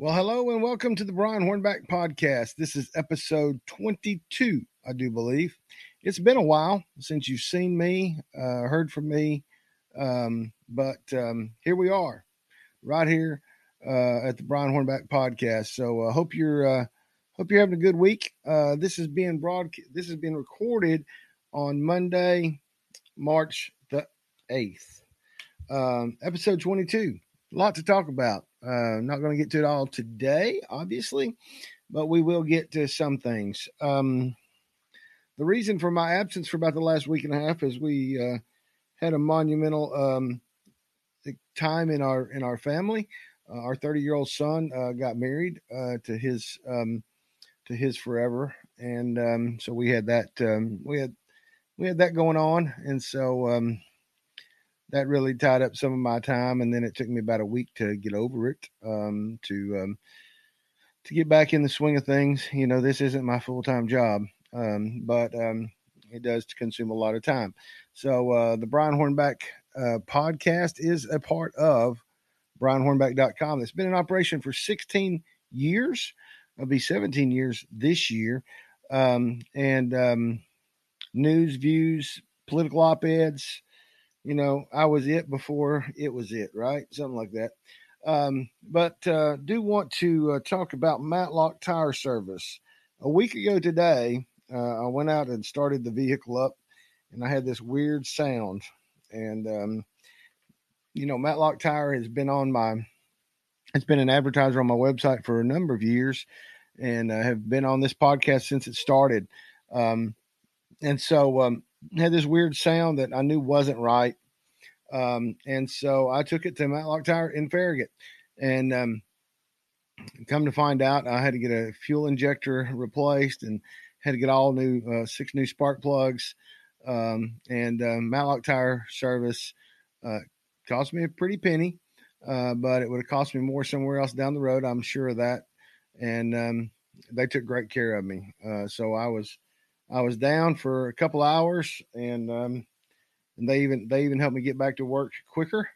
Well, hello and welcome to the Brian Hornback podcast. This is episode 22, I do believe. It's been a while since you've seen me, uh, heard from me, um, but um, here we are, right here uh, at the Brian Hornback podcast. So I uh, hope you're uh, hope you're having a good week. Uh, this is being broad. This has been recorded on Monday, March the eighth, um, episode 22. A lot to talk about. Uh, not going to get to it all today, obviously, but we will get to some things. Um, the reason for my absence for about the last week and a half is we uh, had a monumental um, time in our in our family. Uh, our 30 year old son uh, got married uh, to his um, to his forever, and um, so we had that um, we had we had that going on, and so um, that really tied up some of my time. And then it took me about a week to get over it, um, to um, to get back in the swing of things. You know, this isn't my full time job, um, but um, it does consume a lot of time. So uh, the Brian Hornback uh, podcast is a part of BrianHornback.com. It's been in operation for 16 years. It'll be 17 years this year. Um, and um, news, views, political op eds, you know, I was it before it was it, right? Something like that. Um, but uh, do want to uh, talk about Matlock Tire Service. A week ago today, uh, I went out and started the vehicle up, and I had this weird sound. And um, you know, Matlock Tire has been on my, it's been an advertiser on my website for a number of years, and I have been on this podcast since it started. Um, and so um, had this weird sound that I knew wasn't right. Um, and so I took it to Matlock Tire in Farragut. And um, come to find out, I had to get a fuel injector replaced and had to get all new, uh, six new spark plugs. Um, and uh, Matlock Tire Service uh, cost me a pretty penny, uh, but it would have cost me more somewhere else down the road. I'm sure of that. And um, they took great care of me. Uh, so I was I was down for a couple hours, and um, and they even they even helped me get back to work quicker,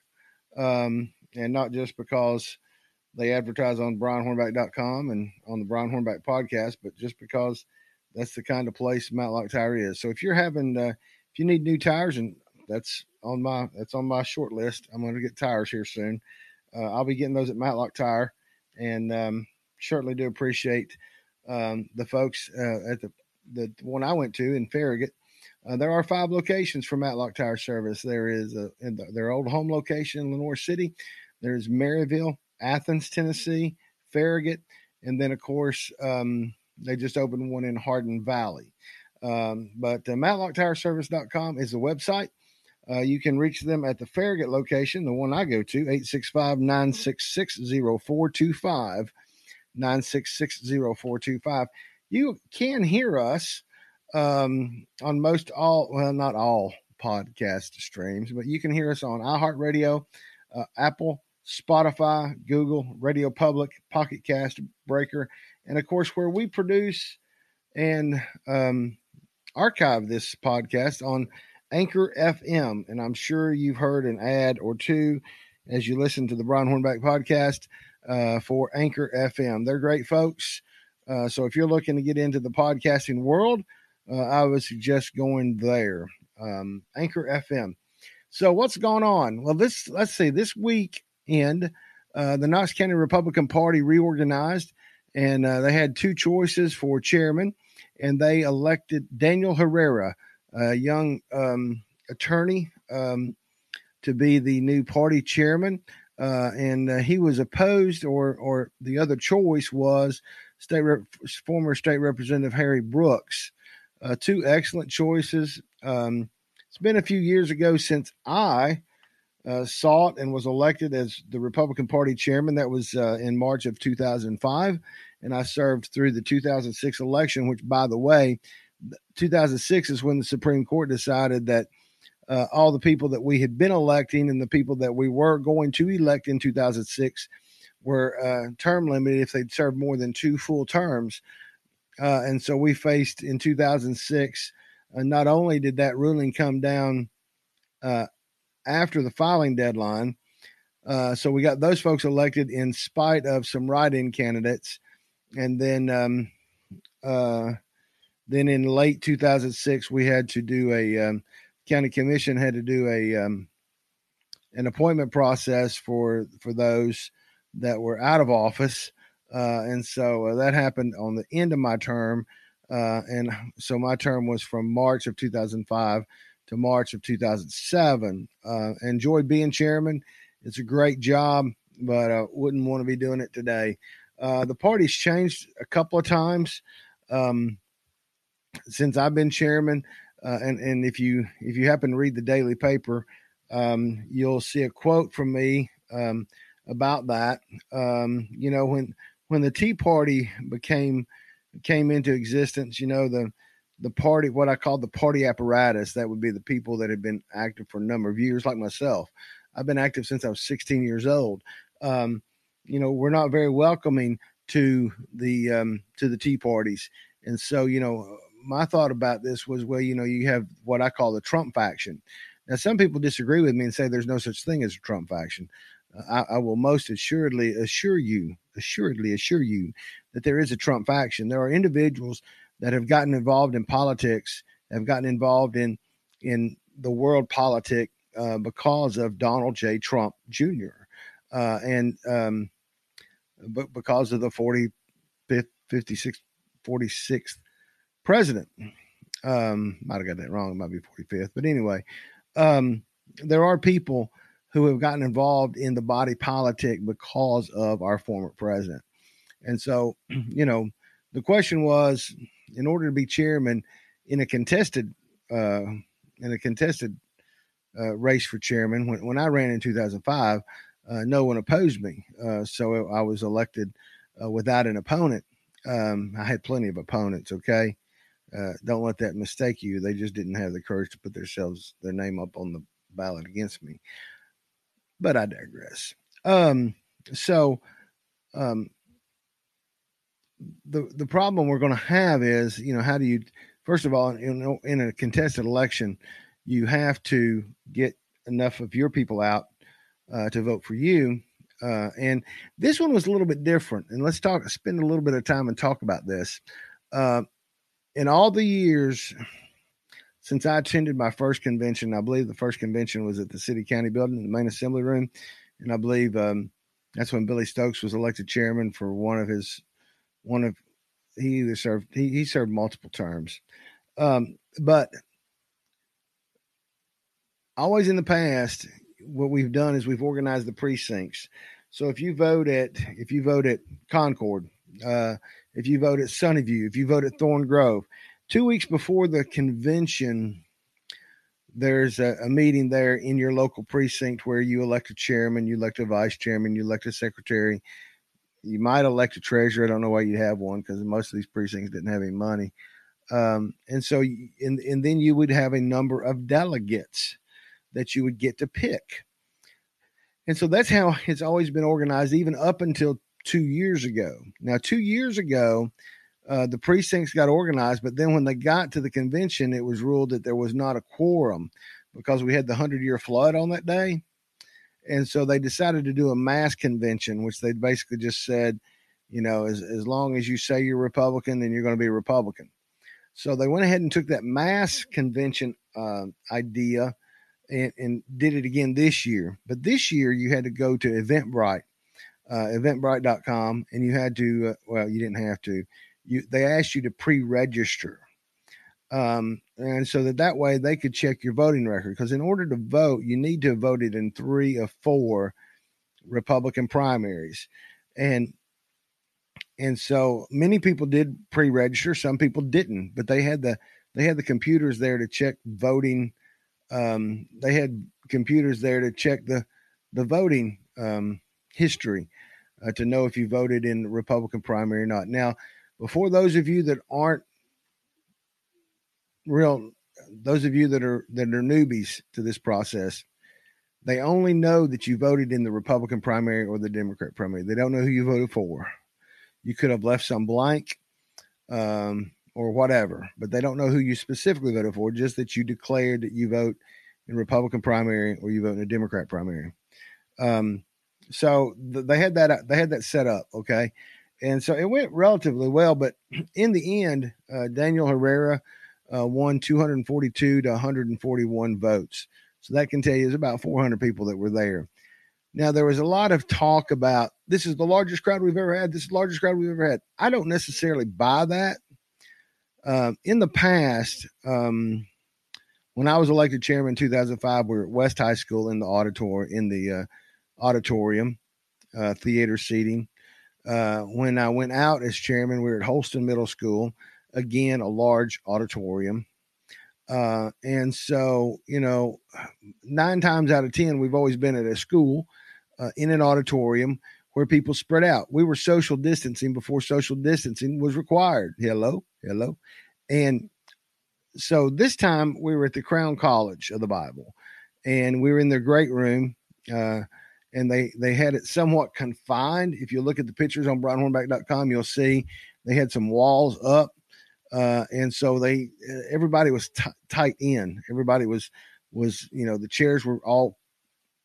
um, and not just because they advertise on BrianHornback.com and on the Brian Hornback podcast, but just because that's the kind of place Matlock Tire is. So if you're having uh, if you need new tires, and that's on my that's on my short list, I'm going to get tires here soon. Uh, I'll be getting those at Matlock Tire, and um, certainly do appreciate um, the folks uh, at the the one I went to in Farragut. Uh, there are five locations for Matlock Tire Service. There is a, the, their old home location in Lenoir City. There's Maryville, Athens, Tennessee, Farragut, and then of course um, they just opened one in Hardin Valley. Um, but uh, MatlockTireService.com is the website. Uh, you can reach them at the Farragut location, the one I go to, 865 966 0425. 966 0425 you can hear us um, on most all, well, not all podcast streams, but you can hear us on iHeartRadio, uh, Apple, Spotify, Google, Radio Public, Pocket Cast, Breaker, and of course, where we produce and um, archive this podcast on Anchor FM. And I'm sure you've heard an ad or two as you listen to the Brian Hornback podcast uh, for Anchor FM. They're great folks. Uh, so if you're looking to get into the podcasting world, uh, I would suggest going there. Um, Anchor FM. So what's going on? Well, this let's see. This weekend, uh, the Knox County Republican Party reorganized, and uh, they had two choices for chairman, and they elected Daniel Herrera, a young um, attorney, um, to be the new party chairman. Uh, and uh, he was opposed, or or the other choice was state rep, former state representative Harry Brooks. Uh, two excellent choices. Um, it's been a few years ago since I uh, sought and was elected as the Republican Party chairman. That was uh, in March of 2005, and I served through the 2006 election. Which, by the way, 2006 is when the Supreme Court decided that. Uh, all the people that we had been electing and the people that we were going to elect in 2006 were uh, term limited if they'd served more than two full terms. Uh, and so we faced in 2006. Uh, not only did that ruling come down uh, after the filing deadline, Uh, so we got those folks elected in spite of some write-in candidates, and then um, uh, then in late 2006 we had to do a um, county commission had to do a um, an appointment process for for those that were out of office, uh, and so uh, that happened on the end of my term, uh, and so my term was from March of 2005 to March of 2007. Uh, enjoyed being chairman it's a great job, but I wouldn't want to be doing it today. Uh, the party's changed a couple of times um, since I've been chairman, uh, and and if you if you happen to read the daily paper, um, you'll see a quote from me um, about that. Um, you know when when the Tea Party became came into existence, you know the the party what I call the party apparatus that would be the people that had been active for a number of years, like myself. I've been active since I was 16 years old. Um, you know, we're not very welcoming to the um, to the tea parties, and so you know, my thought about this was, well, you know, you have what I call the Trump faction. Now, some people disagree with me and say there's no such thing as a Trump faction. I, I, will most assuredly assure you, assuredly assure you, that there is a Trump faction. There are individuals that have gotten involved in politics, have gotten involved in in the world politic uh, because of Donald J. Trump Jr. Uh, and um, but because of the 45th, 56th, 46th president. Um, might have got that wrong. It might be 45th. But anyway, um, there are people who have gotten involved in the body politic because of our former president. And so, you know, the question was in order to be chairman in a contested uh, in a contested uh, race for chairman. When, when I ran in 2005, uh, no one opposed me. Uh, so I was elected uh, without an opponent. Um, I had plenty of opponents, okay? Uh, don't let that mistake you. They just didn't have the courage to put themselves, their name up on the ballot against me. But I digress. Um, so, um, the the problem we're going to have is, you know, how do you, first of all, in, in a contested election, you have to get enough of your people out uh, to vote for you. Uh, and this one was a little bit different. And let's talk, spend a little bit of time and talk about this. Uh, in all the years since I attended my first convention, I believe the first convention was at the city county building the main assembly room. And I believe um, that's when Billy Stokes was elected chairman for one of his, one of, he either served, he, he served multiple terms. Um, but always in the past, what we've done is we've organized the precincts. So if you vote at if you vote at Concord, uh, if you vote at Sunnyview, if you vote at Thorn Grove, two weeks before the convention, there's a, a, meeting there in your local precinct where you elect a chairman, you elect a vice chairman, you elect a secretary. You might elect a treasurer. I don't know why you'd have one because most of these precincts didn't have any money. Um, and so, and, and then you would have a number of delegates that you would get to pick. And so that's how it's always been organized, even up until two years ago. Now, two years ago, uh, the precincts got organized, but then when they got to the convention, it was ruled that there was not a quorum because we had the 100 year flood on that day. And so they decided to do a mass convention, which they basically just said, you know, as, as long as you say you're Republican, then you're going to be Republican. So they went ahead and took that mass convention uh, idea and, and did it again this year. But this year you had to go to Eventbrite, uh, eventbrite.com, and you had to, uh, well, you didn't have to. You They asked you to pre register. Um, and so that that way they could check your voting record. Because in order to vote, you need to have voted in three of four Republican primaries. And and so many people did pre-register some people didn't but they had the they had the computers there to check voting um, they had computers there to check the the voting um, history uh, to know if you voted in Republican primary or not. Now, before those of you that aren't real, those of you that are that are newbies to this process, they only know that you voted in the Republican primary or the Democrat primary. They don't know who you voted for. You could have left some blank. Um, or whatever, but they don't know who you specifically voted for, just that you declared that you vote in Republican primary or you vote in a Democrat primary. Um, so th- they had that they had that set up, okay, and so it went relatively well. But in the end, uh, Daniel Herrera uh, won 242 to 141 votes. So that can tell you it's about 400 people that were there. Now, there was a lot of talk about this is the largest crowd we've ever had. This is the largest crowd we've ever had. I don't necessarily buy that. Um, in the past, um, when I was elected chairman in 2005, we were at West High School in the auditorium, in the uh, auditorium, uh, theater seating. Uh, when I went out as chairman, we were at Holston Middle School, again, a large auditorium. Uh, and so, you know, nine times out of 10, we've always been at a school uh, in an auditorium where people spread out. We were social distancing before social distancing was required. Hello, hello. And so this time we were at the Crown College of the Bible and we were in their great room. Uh, and they, they had it somewhat confined. If you look at the pictures on brianhornback.com, you'll see they had some walls up. Uh, and so they, everybody was t- tight in. Everybody was, was, you know, the chairs were all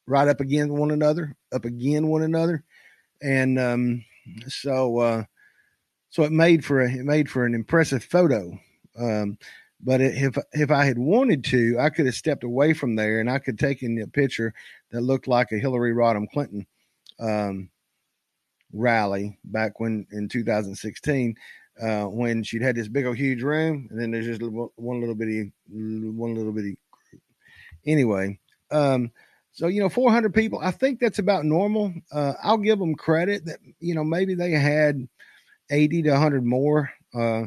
right up against one another, up again one another, and um, so uh, so it made for a it made for an impressive photo. Um, but if if I had wanted to, I could have stepped away from there and I could take in a picture that looked like a Hillary Rodham Clinton um, rally back when in 2016 uh, when she'd had this big old huge room and then there's just one little bitty one little bitty. Anyway, um, so, you know, 400 people, I think that's about normal. Uh, I'll give them credit that, you know, maybe they had 80 to 100 more uh,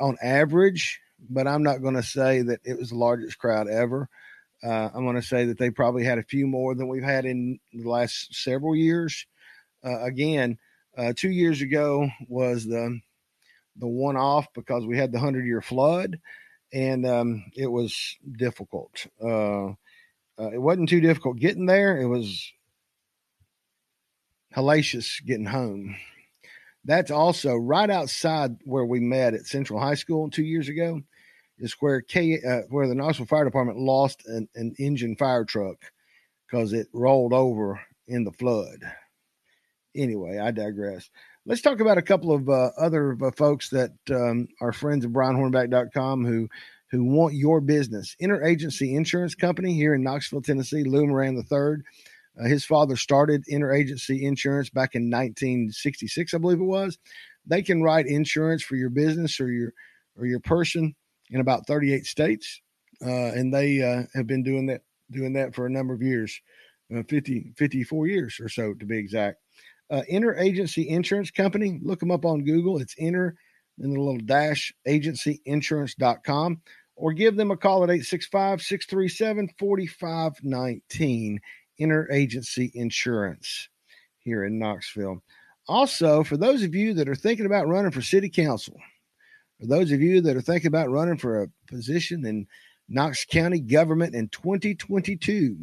on average, but I'm not going to say that it was the largest crowd ever. Uh, I'm going to say that they probably had a few more than we've had in the last several years. Uh, again, uh, two years ago was the the one off because we had the hundred year flood, and um, it was difficult. Uh, uh, it wasn't too difficult getting there. It was hellacious getting home. That's also right outside where we met at Central High School two years ago. Is where K uh, where the Knoxville Fire Department lost an, an engine fire truck because it rolled over in the flood. Anyway, I digress. Let's talk about a couple of uh, other uh, folks that um, are friends of BrianHornback.com who who want your business. Interagency Insurance Company here in Knoxville, Tennessee, Lou Moran III. Uh, his father started Interagency Insurance back in 1966, I believe it was. They can write insurance for your business or your or your person in about 38 states, uh, and they uh, have been doing that doing that for a number of years, uh, 50 54 years or so to be exact. Uh, Interagency Insurance Company, look them up on Google. It's Inter and the little dash agencyinsurance.com or give them a call at 865 637 4519 Interagency Insurance here in Knoxville. Also, for those of you that are thinking about running for city council, for those of you that are thinking about running for a position in Knox County government in 2022,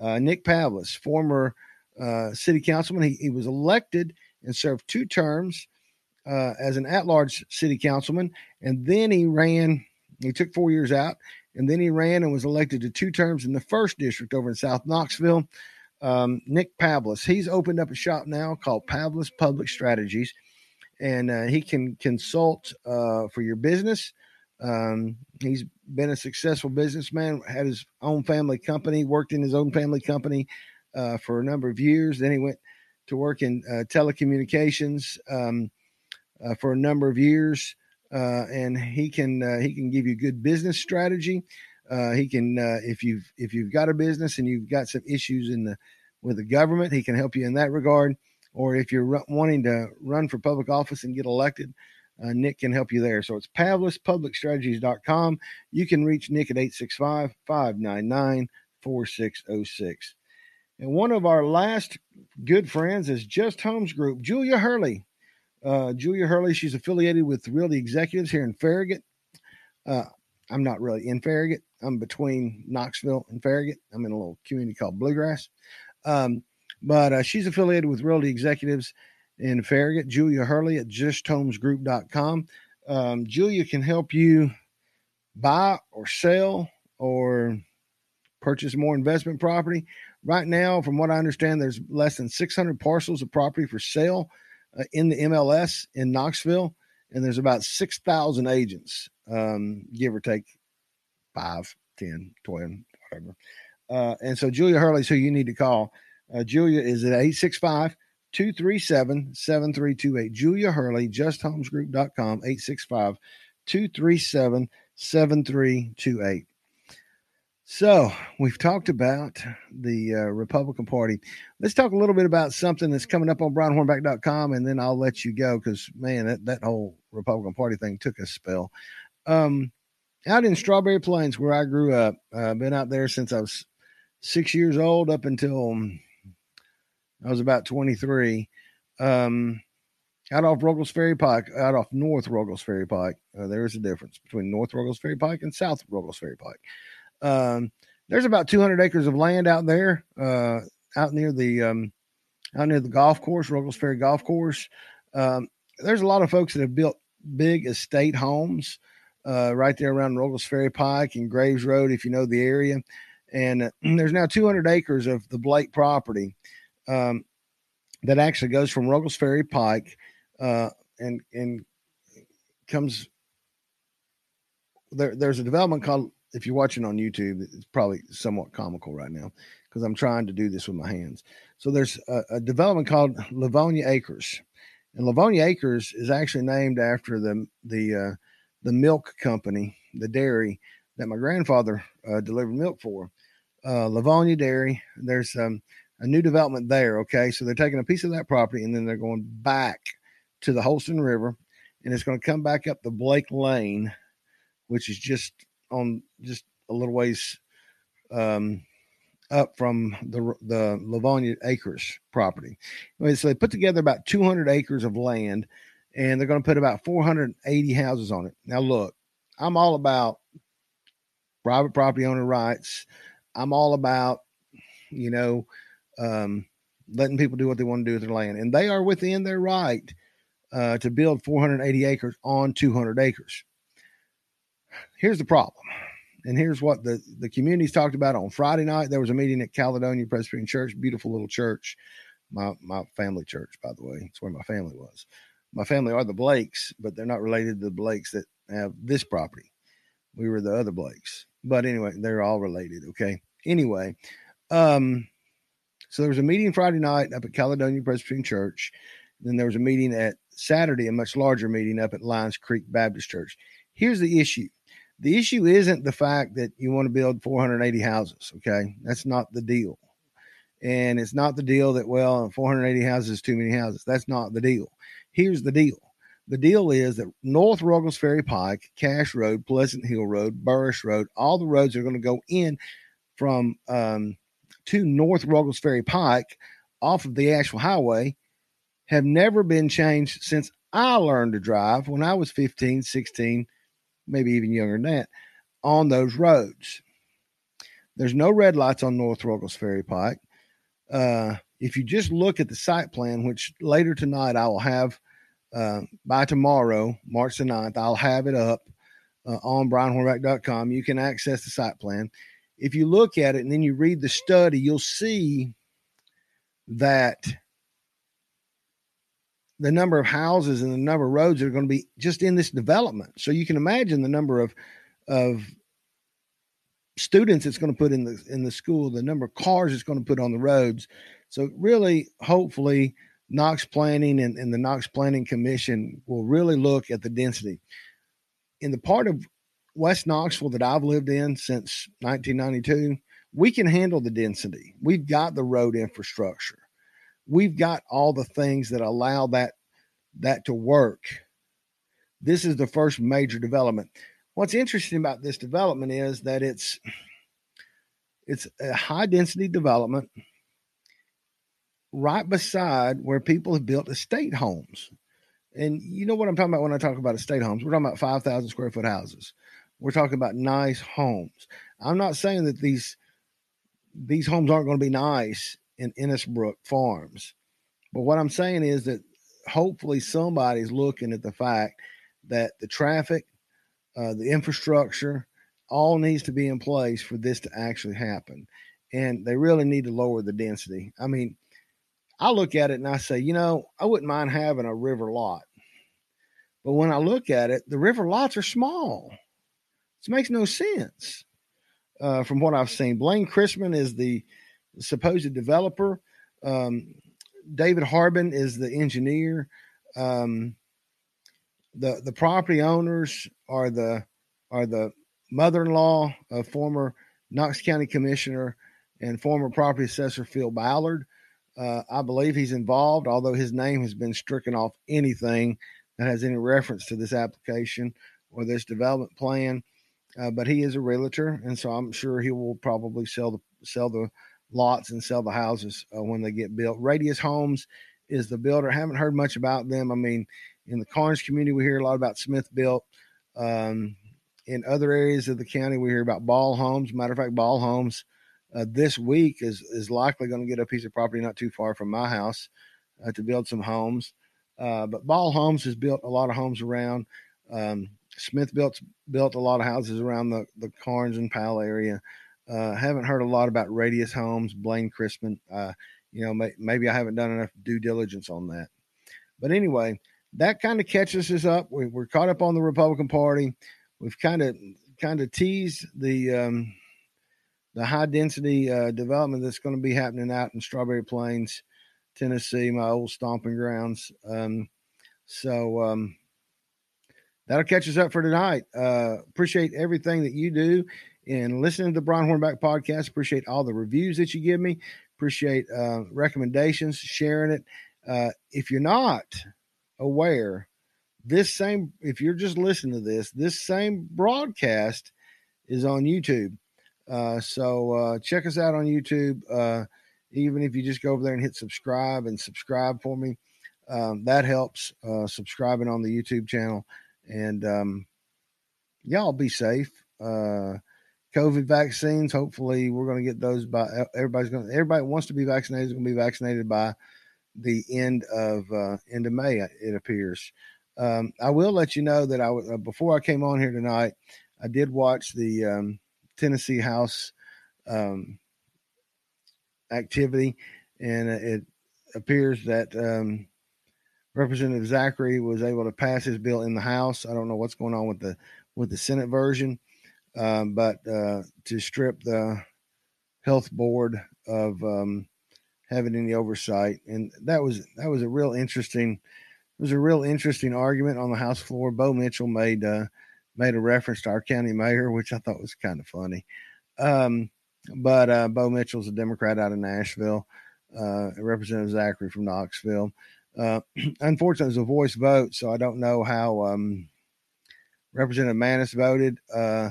uh, Nick Pavlis, former uh, city councilman, he, he was elected and served two terms uh, as an at large city councilman. And then he ran, he took four years out, and then he ran and was elected to two terms in the first district over in South Knoxville. Um, Nick Pavlis, he's opened up a shop now called Pavlis Public Strategies, and uh, he can consult uh, for your business. Um, he's been a successful businessman, had his own family company, worked in his own family company uh, for a number of years. Then he went to work in uh, telecommunications. Um, uh, for a number of years, uh, and he can he can give you good business strategy. He can if you've if you've got a business and you've got some issues in the with the government, he can help you in that regard. Or if you're wanting to run for public office and get elected, uh, Nick can help you there. So it's PavlisPublicStrategies.com. You can reach Nick at 865 599 4606. And one of our last good friends is Just Homes Group, Julia Hurley. Uh, Julia Hurley, she's affiliated with Realty Executives here in Farragut. Uh, I'm not really in Farragut. I'm between Knoxville and Farragut. I'm in a little community called Bluegrass. Um, but uh, she's affiliated with Realty Executives in Farragut. Julia Hurley at justhomesgroup.com. Um, Julia can help you buy or sell or purchase more investment property Right now, from what I understand, there's less than 600 parcels of property for sale uh, in the MLS in Knoxville, and there's about 6,000 agents, um, give or take five, 10, 12, whatever. Uh, and so Julia Hurley's who you need to call. Uh, Julia is at 865 237 7328. Julia Hurley, justhomesgroup.com, 865 237 7328. So we've talked about the uh, Republican Party. Let's talk a little bit about something that's coming up on BrianHornback.com, and then I'll let you go because man, that, that whole Republican Party thing took a spell. Um, out in Strawberry Plains, where I grew up, I've uh, been out there since I was six years old up until um, I was about 23. Um, out off Ruggles Ferry Pike, out off North Ruggles Ferry Pike. Uh, there is a difference between North Ruggles Ferry Pike and South Ruggles Ferry Pike. Um, there's about 200 acres of land out there, uh, out near the um, out near the golf course, Ruggles Ferry Golf Course. Um, there's a lot of folks that have built big estate homes uh, right there around Ruggles Ferry Pike and Graves Road, if you know the area. And uh, there's now 200 acres of the Blake property um, that actually goes from Ruggles Ferry Pike uh, and and comes there. There's a development called if you're watching on YouTube, it's probably somewhat comical right now because I'm trying to do this with my hands. So there's a, a, development called Livonia Acres, and Livonia Acres is actually named after the the uh, the milk company, the dairy that my grandfather uh, delivered milk for, uh, Livonia Dairy. There's um, a new development there. Okay, so they're taking a piece of that property and then they're going back to the Holston River, and it's going to come back up the Blake Lane, which is just on just a little ways um, up from the the Livonia Acres property. So they put together about 200 acres of land, and they're going to put about 480 houses on it. Now, look, I'm all about private property owner rights. I'm all about, you know, um, letting people do what they want to do with their land, and they are within their right uh, to build 480 acres on 200 acres. Here's the problem. And here's what the, the communities talked about on Friday night. There was a meeting at Caledonia Presbyterian Church, beautiful little church. My my family church, by the way. It's where my family was. My family are the Blakes, but they're not related to the Blakes that have this property. We were the other Blakes. But anyway, they're all related. Okay. Anyway, um, so there was a meeting Friday night up at Caledonia Presbyterian Church. Then there was a meeting at Saturday, a much larger meeting up at Lions Creek Baptist Church. Here's the issue the issue isn't the fact that you want to build 480 houses. Okay. That's not the deal. And it's not the deal that, well, 480 houses is too many houses. That's not the deal. Here's the deal the deal is that North Ruggles Ferry Pike, Cash Road, Pleasant Hill Road, Burris Road, all the roads are going to go in from um, to North Ruggles Ferry Pike off of the Asheville Highway have never been changed since I learned to drive when I was 15, 16, maybe even younger than that, on those roads. There's no red lights on North Ruggles Ferry Pike. Uh, if you just look at the site plan, which later tonight I will have uh, by tomorrow, March the 9th, I'll have it up uh, on brianhornback.com. You can access the site plan. If you look at it and then you read the study, you'll see that the number of houses and the number of roads are going to be just in this development. So you can imagine the number of of students it's going to put in the in the school, the number of cars it's going to put on the roads. So really, hopefully, Knox Planning and, and the Knox Planning Commission will really look at the density. In the part of West Knoxville that I've lived in since 1992, we can handle the density. We've got the road infrastructure we've got all the things that allow that that to work. This is the first major development. What's interesting about this development is that it's it's a high density development right beside where people have built estate homes. And you know what I'm talking about when I talk about estate homes? We're talking about 5,000 square foot houses. We're talking about nice homes. I'm not saying that these these homes aren't going to be nice in Innisbrook Farms. But what I'm saying is that hopefully somebody's looking at the fact that the traffic, uh, the infrastructure, all needs to be in place for this to actually happen. and they really need to lower the density. I mean, I look at it and I say, you know, I wouldn't mind having a river lot. But when I look at it, the river lots are small. It makes no sense uh, from what I've seen. Blaine Chrisman is the supposed developer. Um, David Harbin is the engineer. Um, the the property owners are the are the mother-in-law of former Knox County Commissioner and former property assessor Phil Ballard. Uh, I believe he's involved, although his name has been stricken off anything that has any reference to this application or this development plan. Uh, but he is a realtor, and so I'm sure he will probably sell the sell the lots and sell the houses uh, when they get built. Radius Homes is the builder. I haven't heard much about them. I mean, in the Karns community, we hear a lot about Smith Built. Um, in other areas of the county, we hear about Ball Homes. Matter of fact, Ball Homes uh, this week is is likely going to get a piece of property not too far from my house uh, to build some homes. Uh, but Ball Homes has built a lot of homes around. Um, Smith built built a lot of houses around the the Karns and Powell area. Uh, haven't heard a lot about Radius Homes, Blaine Chrisman. Uh, you know, may, maybe I haven't done enough due diligence on that. But anyway, that kind of catches us up. We, are caught up on the Republican Party. We've kind of kind of teased the um, the high density uh, development that's going to be happening out in Strawberry Plains, Tennessee, my old stomping grounds. Um, so um, that'll catch us up for tonight. Uh, appreciate everything that you do in listening to the Brian Hornback podcast. Appreciate all the reviews that you give me. Appreciate uh, recommendations, sharing it. Uh, if you're not aware, this same, if you're just listening to this, this same broadcast is on YouTube. Uh, so uh, check us out on YouTube. Uh, even if you just go over there and hit subscribe and subscribe for me, um, that helps. Uh, subscribing on the YouTube channel, and um, y'all be safe. Uh, COVID vaccines. Hopefully, we're going to get those by everybody's going. Everybody wants to be vaccinated is going to be vaccinated by the end of uh, end of May. It appears. Um, I will let you know that I uh, before I came on here tonight, I did watch the um, Tennessee House um, activity, and it appears that um, Representative Zachary was able to pass his bill in the House. I don't know what's going on with the with the Senate version, um, but uh, to strip the health board of um, having any oversight, and that was that was a real interesting. It was a real interesting argument on the House floor. Bo Mitchell made uh, made a reference to our county mayor, which I thought was kind of funny. Um, but uh, Bo Mitchell's a Democrat out of Nashville. Uh, Representative Zachary from Knoxville. Uh, unfortunately, it was a voice vote, so I don't know how um, Representative Mannis voted. Uh,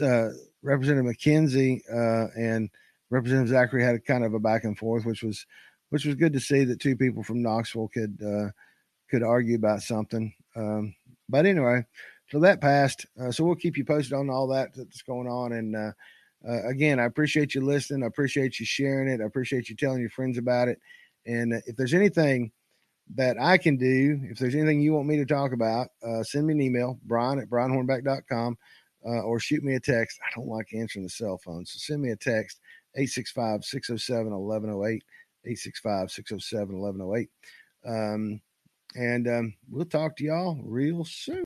uh, Representative McKenzie uh, and Representative Zachary had a kind of a back and forth, which was which was good to see that two people from Knoxville could uh, could argue about something. Um, but anyway, so that passed. Uh, so we'll keep you posted on all that that's going on. And again, I appreciate you listening. I appreciate you sharing it. I appreciate you telling your friends about it. And if there's anything that I can do, if there's anything you want me to talk about, uh, send me an email, brian at brianhornback.com, uh, or shoot me a text. I don't like answering the cell phone. So send me a text, 865 607 1108, 865 607 1108. Um, and um, we'll talk to y'all real soon.